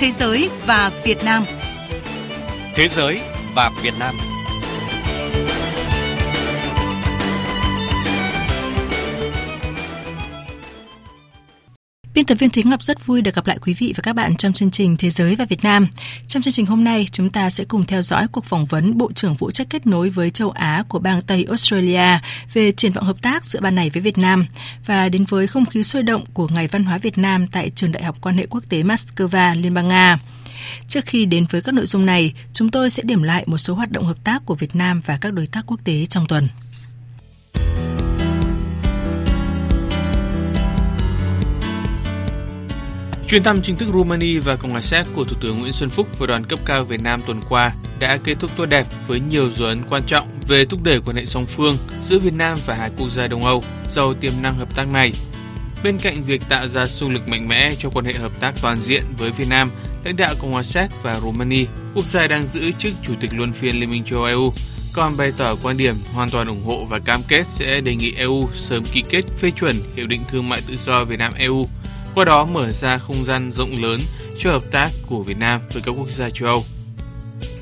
Thế giới và Việt Nam. Thế giới và Việt Nam. Biên tập viên Thúy Ngọc rất vui được gặp lại quý vị và các bạn trong chương trình Thế giới và Việt Nam. Trong chương trình hôm nay, chúng ta sẽ cùng theo dõi cuộc phỏng vấn Bộ trưởng phụ trách kết nối với châu Á của bang Tây Australia về triển vọng hợp tác giữa ban này với Việt Nam và đến với không khí sôi động của Ngày Văn hóa Việt Nam tại Trường Đại học Quan hệ Quốc tế Moscow, Liên bang Nga. Trước khi đến với các nội dung này, chúng tôi sẽ điểm lại một số hoạt động hợp tác của Việt Nam và các đối tác quốc tế trong tuần. Chuyến thăm chính thức Romania và Cộng hòa Séc của Thủ tướng Nguyễn Xuân Phúc và đoàn cấp cao Việt Nam tuần qua đã kết thúc tốt đẹp với nhiều dấu ấn quan trọng về thúc đẩy quan hệ song phương giữa Việt Nam và hai quốc gia Đông Âu giàu tiềm năng hợp tác này. Bên cạnh việc tạo ra xung lực mạnh mẽ cho quan hệ hợp tác toàn diện với Việt Nam, lãnh đạo Cộng hòa Séc và Romania, quốc gia đang giữ chức chủ tịch luân phiên Liên minh châu Âu, còn bày tỏ quan điểm hoàn toàn ủng hộ và cam kết sẽ đề nghị EU sớm ký kết phê chuẩn Hiệp định Thương mại Tự do Việt Nam EU qua đó mở ra không gian rộng lớn cho hợp tác của Việt Nam với các quốc gia châu Âu.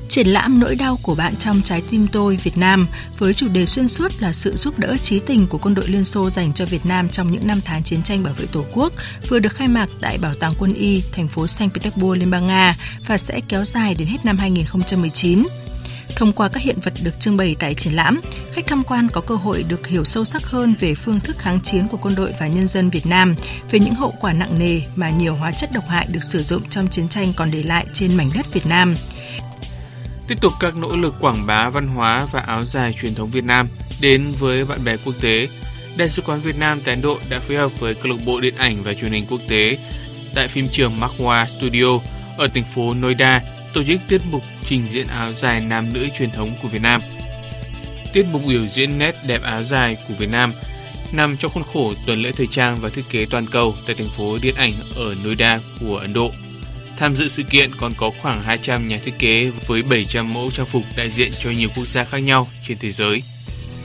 Triển lãm Nỗi đau của bạn trong trái tim tôi Việt Nam với chủ đề xuyên suốt là sự giúp đỡ trí tình của quân đội Liên Xô dành cho Việt Nam trong những năm tháng chiến tranh bảo vệ Tổ quốc vừa được khai mạc tại Bảo tàng Quân y, thành phố Saint Petersburg, Liên bang Nga và sẽ kéo dài đến hết năm 2019. Thông qua các hiện vật được trưng bày tại triển lãm, khách tham quan có cơ hội được hiểu sâu sắc hơn về phương thức kháng chiến của quân đội và nhân dân Việt Nam, về những hậu quả nặng nề mà nhiều hóa chất độc hại được sử dụng trong chiến tranh còn để lại trên mảnh đất Việt Nam. Tiếp tục các nỗ lực quảng bá văn hóa và áo dài truyền thống Việt Nam đến với bạn bè quốc tế, Đại sứ quán Việt Nam tại Ấn Độ đã phối hợp với câu lạc bộ điện ảnh và truyền hình quốc tế tại phim trường Makwa Studio ở thành phố Noida tổ chức tiết mục trình diễn áo dài nam nữ truyền thống của Việt Nam. Tiết mục biểu diễn nét đẹp áo dài của Việt Nam nằm trong khuôn khổ tuần lễ thời trang và thiết kế toàn cầu tại thành phố điện ảnh ở Noida của Ấn Độ. Tham dự sự kiện còn có khoảng 200 nhà thiết kế với 700 mẫu trang phục đại diện cho nhiều quốc gia khác nhau trên thế giới.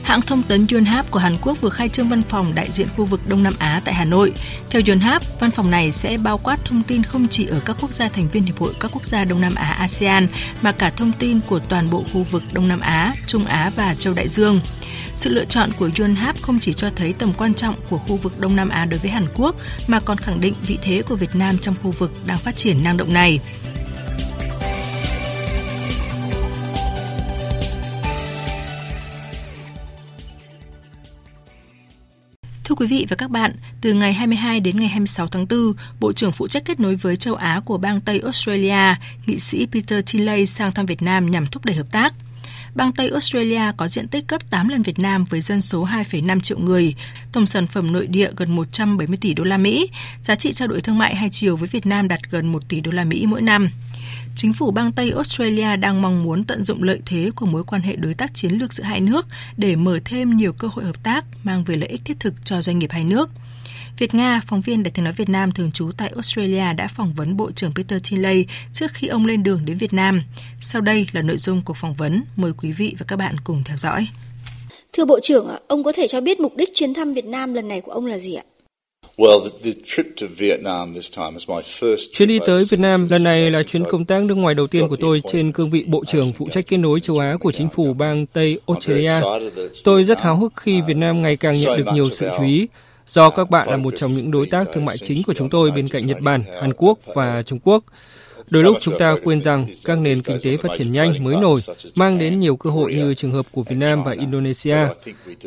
Hãng thông tấn Yonhap của Hàn Quốc vừa khai trương văn phòng đại diện khu vực Đông Nam Á tại Hà Nội. Theo Yonhap, văn phòng này sẽ bao quát thông tin không chỉ ở các quốc gia thành viên Hiệp hội các quốc gia Đông Nam Á ASEAN, mà cả thông tin của toàn bộ khu vực Đông Nam Á, Trung Á và Châu Đại Dương. Sự lựa chọn của Yonhap không chỉ cho thấy tầm quan trọng của khu vực Đông Nam Á đối với Hàn Quốc, mà còn khẳng định vị thế của Việt Nam trong khu vực đang phát triển năng động này. Quý vị và các bạn, từ ngày 22 đến ngày 26 tháng 4, Bộ trưởng phụ trách kết nối với châu Á của bang Tây Australia, nghị sĩ Peter Tinley sang thăm Việt Nam nhằm thúc đẩy hợp tác. Bang Tây Australia có diện tích gấp 8 lần Việt Nam với dân số 2,5 triệu người, tổng sản phẩm nội địa gần 170 tỷ đô la Mỹ, giá trị trao đổi thương mại hai chiều với Việt Nam đạt gần 1 tỷ đô la Mỹ mỗi năm. Chính phủ bang Tây Australia đang mong muốn tận dụng lợi thế của mối quan hệ đối tác chiến lược giữa hai nước để mở thêm nhiều cơ hội hợp tác mang về lợi ích thiết thực cho doanh nghiệp hai nước. Việt Nga, phóng viên Đài tiếng nói Việt Nam thường trú tại Australia đã phỏng vấn Bộ trưởng Peter Tilley trước khi ông lên đường đến Việt Nam. Sau đây là nội dung cuộc phỏng vấn, mời quý vị và các bạn cùng theo dõi. Thưa Bộ trưởng, ông có thể cho biết mục đích chuyến thăm Việt Nam lần này của ông là gì ạ? Chuyến đi tới Việt Nam lần này là chuyến công tác nước ngoài đầu tiên của tôi trên cương vị Bộ trưởng phụ trách kết nối châu Á của chính phủ bang Tây Australia. Tôi rất háo hức khi Việt Nam ngày càng nhận được nhiều sự chú ý do các bạn là một trong những đối tác thương mại chính của chúng tôi bên cạnh Nhật Bản, Hàn Quốc và Trung Quốc. Đôi lúc chúng ta quên rằng các nền kinh tế phát triển nhanh mới nổi mang đến nhiều cơ hội như trường hợp của Việt Nam và Indonesia.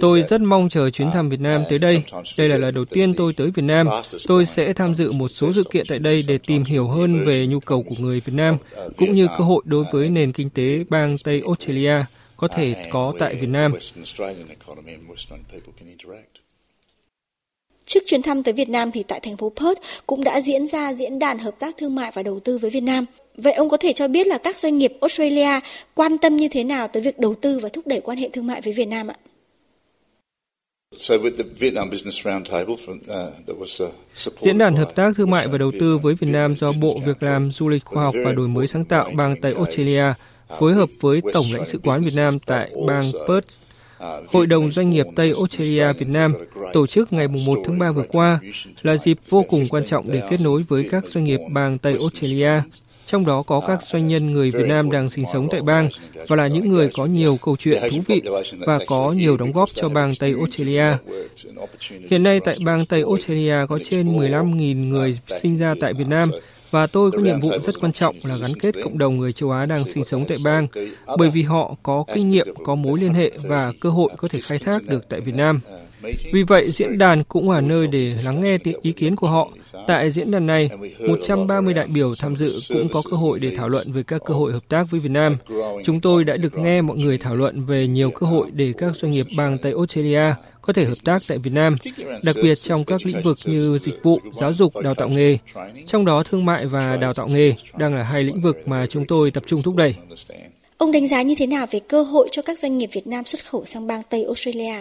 Tôi rất mong chờ chuyến thăm Việt Nam tới đây. Đây là lần đầu tiên tôi tới Việt Nam. Tôi sẽ tham dự một số sự kiện tại đây để tìm hiểu hơn về nhu cầu của người Việt Nam, cũng như cơ hội đối với nền kinh tế bang Tây Australia có thể có tại Việt Nam. Trước chuyến thăm tới Việt Nam thì tại thành phố Perth cũng đã diễn ra diễn đàn hợp tác thương mại và đầu tư với Việt Nam. Vậy ông có thể cho biết là các doanh nghiệp Australia quan tâm như thế nào tới việc đầu tư và thúc đẩy quan hệ thương mại với Việt Nam ạ? Diễn đàn hợp tác thương mại và đầu tư với Việt Nam do Bộ Việc làm, Du lịch khoa học và đổi mới sáng tạo bang Tây Australia phối hợp với Tổng lãnh sự quán Việt Nam tại bang Perth Hội đồng Doanh nghiệp Tây Australia, Việt Nam tổ chức ngày 1 tháng 3 vừa qua là dịp vô cùng quan trọng để kết nối với các doanh nghiệp bang Tây Australia. trong đó có các doanh nhân người Việt Nam đang sinh sống tại bang và là những người có nhiều câu chuyện thú vị và có nhiều đóng góp cho bang Tây Australia. Hiện nay tại bang Tây Australia có trên 15.000 người sinh ra tại Việt Nam và tôi có nhiệm vụ rất quan trọng là gắn kết cộng đồng người châu Á đang sinh sống tại bang, bởi vì họ có kinh nghiệm, có mối liên hệ và cơ hội có thể khai thác được tại Việt Nam. Vì vậy, diễn đàn cũng là nơi để lắng nghe ý kiến của họ. Tại diễn đàn này, 130 đại biểu tham dự cũng có cơ hội để thảo luận về các cơ hội hợp tác với Việt Nam. Chúng tôi đã được nghe mọi người thảo luận về nhiều cơ hội để các doanh nghiệp bang Tây Australia có thể hợp tác tại Việt Nam, đặc biệt trong các lĩnh vực như dịch vụ, giáo dục, đào tạo nghề. Trong đó thương mại và đào tạo nghề đang là hai lĩnh vực mà chúng tôi tập trung thúc đẩy. Ông đánh giá như thế nào về cơ hội cho các doanh nghiệp Việt Nam xuất khẩu sang bang Tây Australia?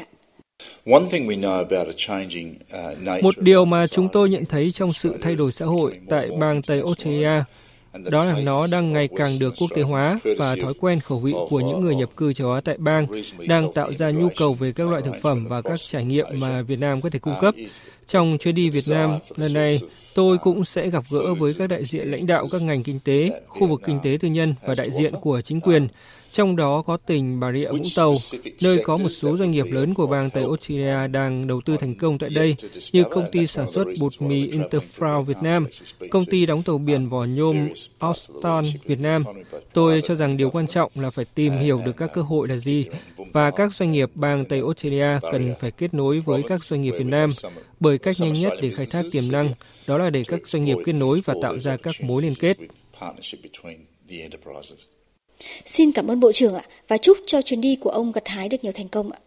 Một điều mà chúng tôi nhận thấy trong sự thay đổi xã hội tại bang Tây Australia đó là nó đang ngày càng được quốc tế hóa và thói quen khẩu vị của những người nhập cư châu Á tại bang đang tạo ra nhu cầu về các loại thực phẩm và các trải nghiệm mà Việt Nam có thể cung cấp. Trong chuyến đi Việt Nam lần này, tôi cũng sẽ gặp gỡ với các đại diện lãnh đạo các ngành kinh tế, khu vực kinh tế tư nhân và đại diện của chính quyền trong đó có tỉnh Bà Rịa Vũng Tàu, nơi có một số doanh nghiệp lớn của bang Tây Australia đang đầu tư thành công tại đây, như công ty sản xuất bột mì Interfrau Việt Nam, công ty đóng tàu biển vỏ nhôm Austin Việt Nam. Tôi cho rằng điều quan trọng là phải tìm hiểu được các cơ hội là gì, và các doanh nghiệp bang Tây Australia cần phải kết nối với các doanh nghiệp Việt Nam, bởi cách nhanh nhất để khai thác tiềm năng đó là để các doanh nghiệp kết nối và tạo ra các mối liên kết. Xin cảm ơn Bộ trưởng ạ, và chúc cho chuyến đi của ông gặt hái được nhiều thành công ạ.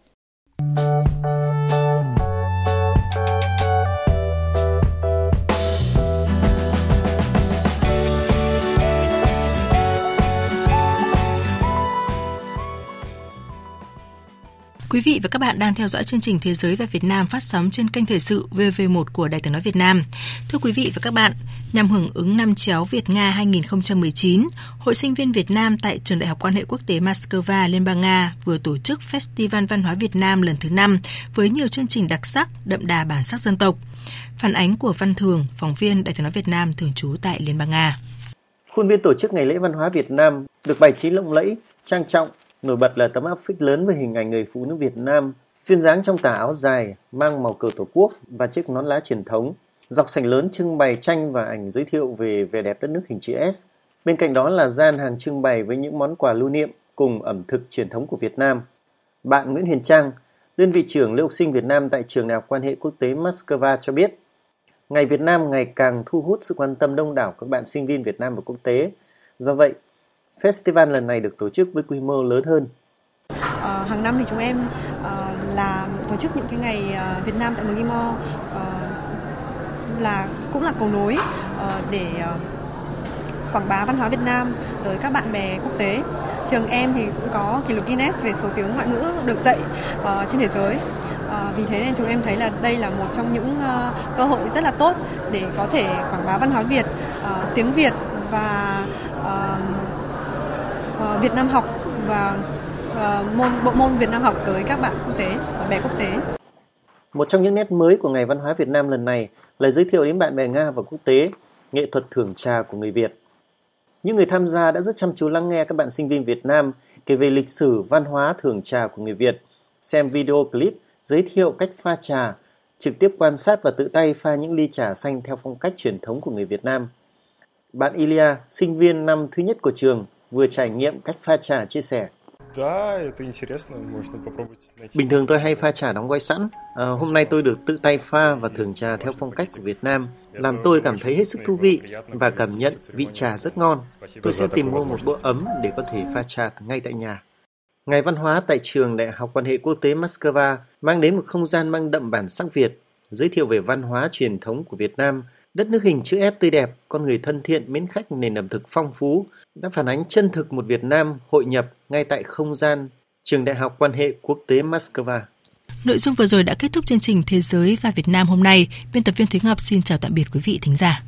Quý vị và các bạn đang theo dõi chương trình Thế giới và Việt Nam phát sóng trên kênh Thời sự VV1 của Đài tiếng nói Việt Nam. Thưa quý vị và các bạn, nhằm hưởng ứng năm chéo Việt Nga 2019, Hội sinh viên Việt Nam tại Trường Đại học Quan hệ Quốc tế Moscow, Liên bang Nga vừa tổ chức Festival Văn hóa Việt Nam lần thứ 5 với nhiều chương trình đặc sắc, đậm đà bản sắc dân tộc. Phản ánh của Văn Thường, phóng viên Đài tiếng nói Việt Nam thường trú tại Liên bang Nga. Khuôn viên tổ chức Ngày lễ văn hóa Việt Nam được bày trí lộng lẫy, trang trọng Nổi bật là tấm áp phích lớn với hình ảnh người phụ nữ Việt Nam xuyên dáng trong tà áo dài mang màu cờ tổ quốc và chiếc nón lá truyền thống. Dọc sảnh lớn trưng bày tranh và ảnh giới thiệu về vẻ đẹp đất nước hình chữ S. Bên cạnh đó là gian hàng trưng bày với những món quà lưu niệm cùng ẩm thực truyền thống của Việt Nam. Bạn Nguyễn Huyền Trang, đơn vị trưởng lưu học sinh Việt Nam tại trường đại học quan hệ quốc tế Moscow cho biết, Ngày Việt Nam ngày càng thu hút sự quan tâm đông đảo các bạn sinh viên Việt Nam và quốc tế. Do vậy, Festival lần này được tổ chức với quy mô lớn hơn. À, hàng năm thì chúng em à, là tổ chức những cái ngày à, Việt Nam tại Mugimo à, là cũng là cầu nối à, để à, quảng bá văn hóa Việt Nam tới các bạn bè quốc tế. Trường em thì cũng có kỷ lục Guinness về số tiếng ngoại ngữ được dạy uh, trên thế giới. Uh, vì thế nên chúng em thấy là đây là một trong những uh, cơ hội rất là tốt để có thể quảng bá văn hóa Việt, uh, tiếng Việt và Ờ, Việt Nam học và uh, môn bộ môn Việt Nam học tới các bạn quốc tế, bạn bè quốc tế. Một trong những nét mới của Ngày Văn hóa Việt Nam lần này là giới thiệu đến bạn bè Nga và quốc tế nghệ thuật thưởng trà của người Việt. Những người tham gia đã rất chăm chú lắng nghe các bạn sinh viên Việt Nam kể về lịch sử văn hóa thưởng trà của người Việt, xem video clip giới thiệu cách pha trà, trực tiếp quan sát và tự tay pha những ly trà xanh theo phong cách truyền thống của người Việt Nam. Bạn Ilya, sinh viên năm thứ nhất của trường, vừa trải nghiệm cách pha trà chia sẻ. Bình thường tôi hay pha trà đóng gói sẵn. À, hôm nay tôi được tự tay pha và thưởng trà theo phong cách của Việt Nam, làm tôi cảm thấy hết sức thú vị và cảm nhận vị trà rất ngon. Tôi sẽ tìm mua một bộ ấm để có thể pha trà ngay tại nhà. Ngày văn hóa tại trường Đại học Quan hệ Quốc tế Moscow mang đến một không gian mang đậm bản sắc Việt, giới thiệu về văn hóa truyền thống của Việt Nam – Đất nước hình chữ S tươi đẹp, con người thân thiện, mến khách, nền ẩm thực phong phú đã phản ánh chân thực một Việt Nam hội nhập ngay tại không gian Trường Đại học Quan hệ Quốc tế Moscow. Nội dung vừa rồi đã kết thúc chương trình Thế giới và Việt Nam hôm nay. Biên tập viên Thúy Ngọc xin chào tạm biệt quý vị thính giả.